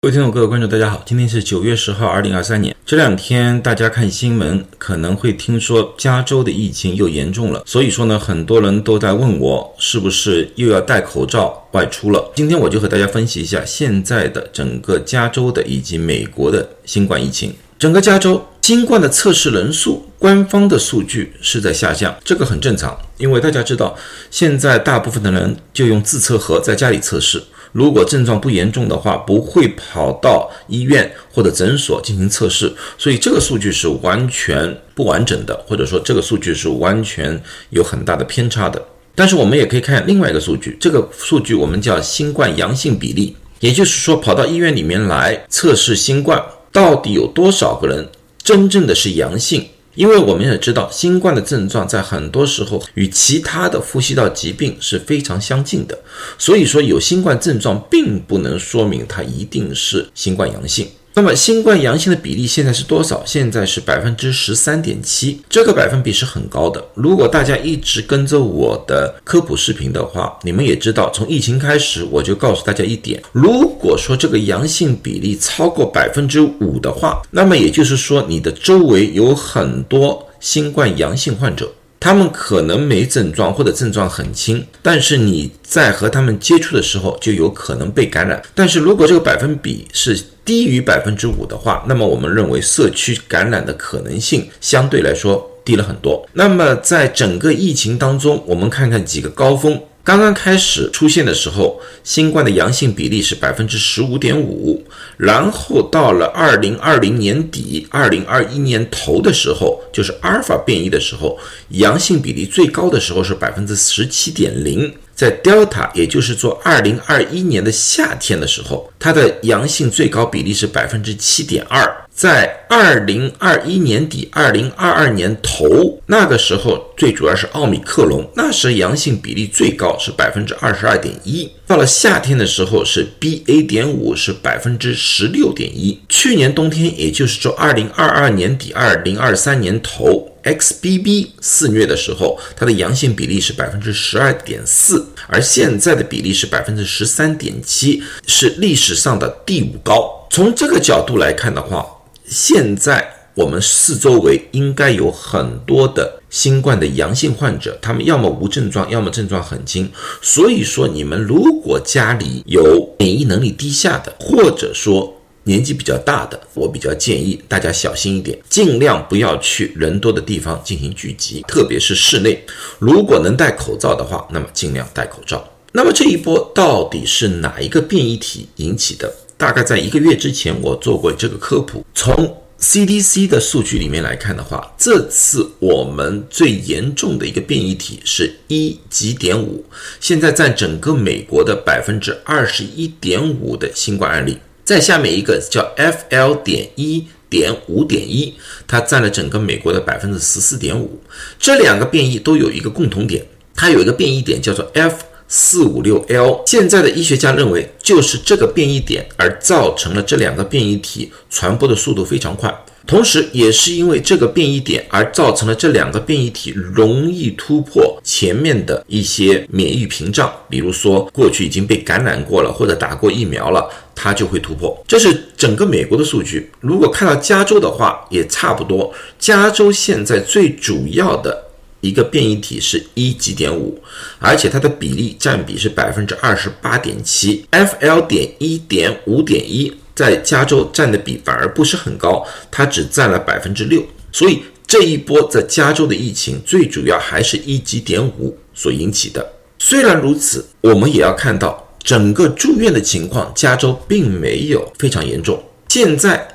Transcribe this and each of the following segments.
各位听众、各位观众，大家好，今天是九月十号，二零二三年。这两天大家看新闻，可能会听说加州的疫情又严重了，所以说呢，很多人都在问我是不是又要戴口罩外出了。今天我就和大家分析一下现在的整个加州的以及美国的新冠疫情。整个加州新冠的测试人数，官方的数据是在下降，这个很正常，因为大家知道，现在大部分的人就用自测盒在家里测试。如果症状不严重的话，不会跑到医院或者诊所进行测试，所以这个数据是完全不完整的，或者说这个数据是完全有很大的偏差的。但是我们也可以看另外一个数据，这个数据我们叫新冠阳性比例，也就是说跑到医院里面来测试新冠，到底有多少个人真正的是阳性？因为我们也知道，新冠的症状在很多时候与其他的呼吸道疾病是非常相近的，所以说有新冠症状并不能说明它一定是新冠阳性。那么新冠阳性的比例现在是多少？现在是百分之十三点七，这个百分比是很高的。如果大家一直跟着我的科普视频的话，你们也知道，从疫情开始我就告诉大家一点：如果说这个阳性比例超过百分之五的话，那么也就是说你的周围有很多新冠阳性患者。他们可能没症状或者症状很轻，但是你在和他们接触的时候就有可能被感染。但是如果这个百分比是低于百分之五的话，那么我们认为社区感染的可能性相对来说低了很多。那么在整个疫情当中，我们看看几个高峰。刚刚开始出现的时候，新冠的阳性比例是百分之十五点五，然后到了二零二零年底、二零二一年头的时候，就是阿尔法变异的时候，阳性比例最高的时候是百分之十七点零。在 Delta，也就是做二零二一年的夏天的时候，它的阳性最高比例是百分之七点二。在二零二一年底、二零二二年头那个时候，最主要是奥密克戎，那时阳性比例最高是百分之二十二点一。到了夏天的时候是 BA. 点五是百分之十六点一。去年冬天，也就是说二零二二年底、二零二三年头。XBB 肆虐的时候，它的阳性比例是百分之十二点四，而现在的比例是百分之十三点七，是历史上的第五高。从这个角度来看的话，现在我们四周围应该有很多的新冠的阳性患者，他们要么无症状，要么症状很轻。所以说，你们如果家里有免疫能力低下的，或者说，年纪比较大的，我比较建议大家小心一点，尽量不要去人多的地方进行聚集，特别是室内。如果能戴口罩的话，那么尽量戴口罩。那么这一波到底是哪一个变异体引起的？大概在一个月之前，我做过这个科普。从 CDC 的数据里面来看的话，这次我们最严重的一个变异体是一级点五，现在占整个美国的百分之二十一点五的新冠案例。再下面一个叫 FL 点一点五点一，它占了整个美国的百分之十四点五。这两个变异都有一个共同点，它有一个变异点叫做 F 四五六 L。现在的医学家认为，就是这个变异点而造成了这两个变异体传播的速度非常快。同时，也是因为这个变异点而造成了这两个变异体容易突破前面的一些免疫屏障，比如说过去已经被感染过了或者打过疫苗了，它就会突破。这是整个美国的数据。如果看到加州的话，也差不多。加州现在最主要的一个变异体是一级点五，而且它的比例占比是百分之二十八点七，FL 点一点五点一。在加州占的比反而不是很高，它只占了百分之六。所以这一波在加州的疫情，最主要还是一级点五所引起的。虽然如此，我们也要看到整个住院的情况，加州并没有非常严重。现在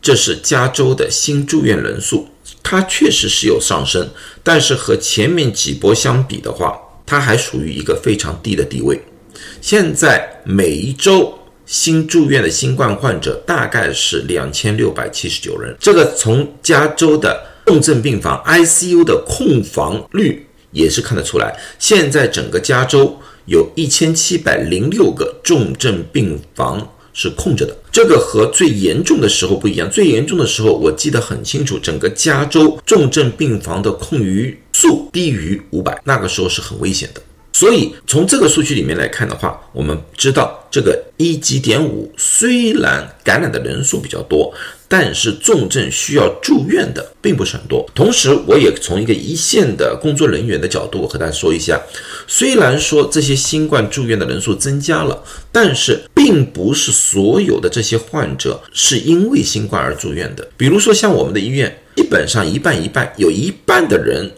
这是加州的新住院人数，它确实是有上升，但是和前面几波相比的话，它还属于一个非常低的地位。现在每一周。新住院的新冠患者大概是两千六百七十九人，这个从加州的重症病房 ICU 的空房率也是看得出来。现在整个加州有一千七百零六个重症病房是空着的，这个和最严重的时候不一样。最严重的时候我记得很清楚，整个加州重症病房的空余数低于五百，那个时候是很危险的。所以从这个数据里面来看的话，我们知道这个一级点五虽然感染的人数比较多，但是重症需要住院的并不是很多。同时，我也从一个一线的工作人员的角度和大家说一下，虽然说这些新冠住院的人数增加了，但是并不是所有的这些患者是因为新冠而住院的。比如说像我们的医院，基本上一半一半，有一半的人。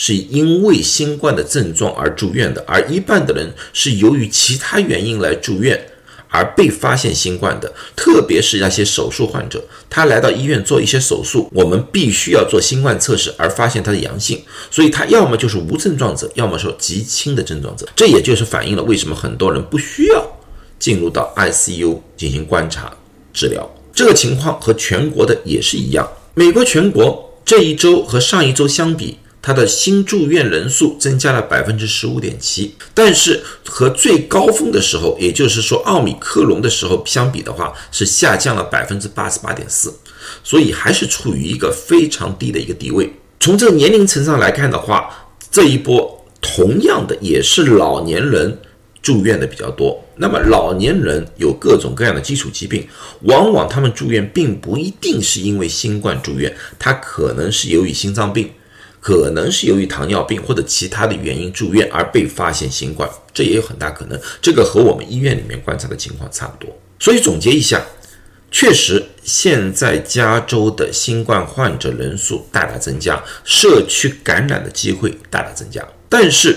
是因为新冠的症状而住院的，而一半的人是由于其他原因来住院而被发现新冠的。特别是那些手术患者，他来到医院做一些手术，我们必须要做新冠测试而发现他的阳性，所以他要么就是无症状者，要么说极轻的症状者。这也就是反映了为什么很多人不需要进入到 ICU 进行观察治疗。这个情况和全国的也是一样。美国全国这一周和上一周相比。它的新住院人数增加了百分之十五点七，但是和最高峰的时候，也就是说奥米克戎的时候相比的话，是下降了百分之八十八点四，所以还是处于一个非常低的一个地位。从这个年龄层上来看的话，这一波同样的也是老年人住院的比较多。那么老年人有各种各样的基础疾病，往往他们住院并不一定是因为新冠住院，他可能是由于心脏病。可能是由于糖尿病或者其他的原因住院而被发现新冠，这也有很大可能。这个和我们医院里面观察的情况差不多。所以总结一下，确实现在加州的新冠患者人数大大增加，社区感染的机会大大增加。但是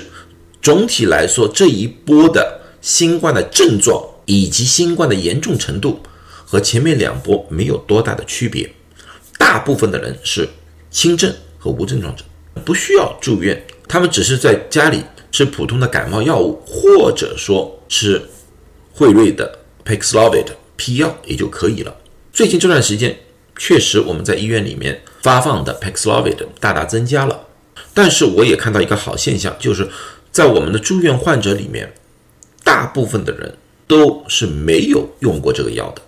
总体来说，这一波的新冠的症状以及新冠的严重程度和前面两波没有多大的区别。大部分的人是轻症和无症状者。不需要住院，他们只是在家里吃普通的感冒药物，或者说吃惠瑞的 Paxlovid 批药也就可以了。最近这段时间，确实我们在医院里面发放的 Paxlovid 大大增加了，但是我也看到一个好现象，就是在我们的住院患者里面，大部分的人都是没有用过这个药的，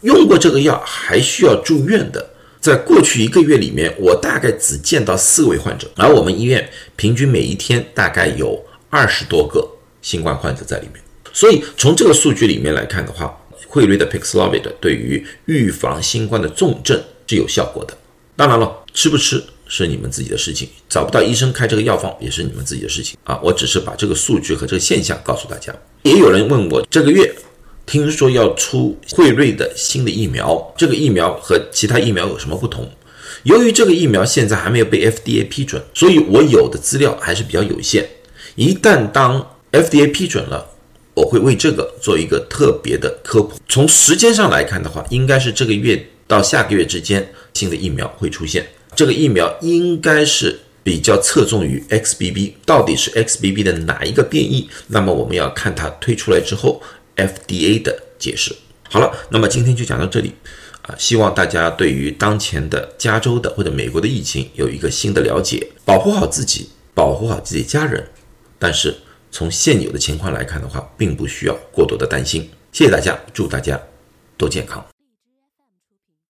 用过这个药还需要住院的。在过去一个月里面，我大概只见到四位患者，而我们医院平均每一天大概有二十多个新冠患者在里面。所以从这个数据里面来看的话，惠瑞的 Paxlovid 对于预防新冠的重症是有效果的。当然了，吃不吃是你们自己的事情，找不到医生开这个药方也是你们自己的事情啊。我只是把这个数据和这个现象告诉大家。也有人问我这个月。听说要出惠瑞的新的疫苗，这个疫苗和其他疫苗有什么不同？由于这个疫苗现在还没有被 FDA 批准，所以我有的资料还是比较有限。一旦当 FDA 批准了，我会为这个做一个特别的科普。从时间上来看的话，应该是这个月到下个月之间，新的疫苗会出现。这个疫苗应该是比较侧重于 XBB，到底是 XBB 的哪一个变异？那么我们要看它推出来之后。FDA 的解释好了，那么今天就讲到这里啊，希望大家对于当前的加州的或者美国的疫情有一个新的了解，保护好自己，保护好自己家人。但是从现有的情况来看的话，并不需要过多的担心。谢谢大家，祝大家都健康。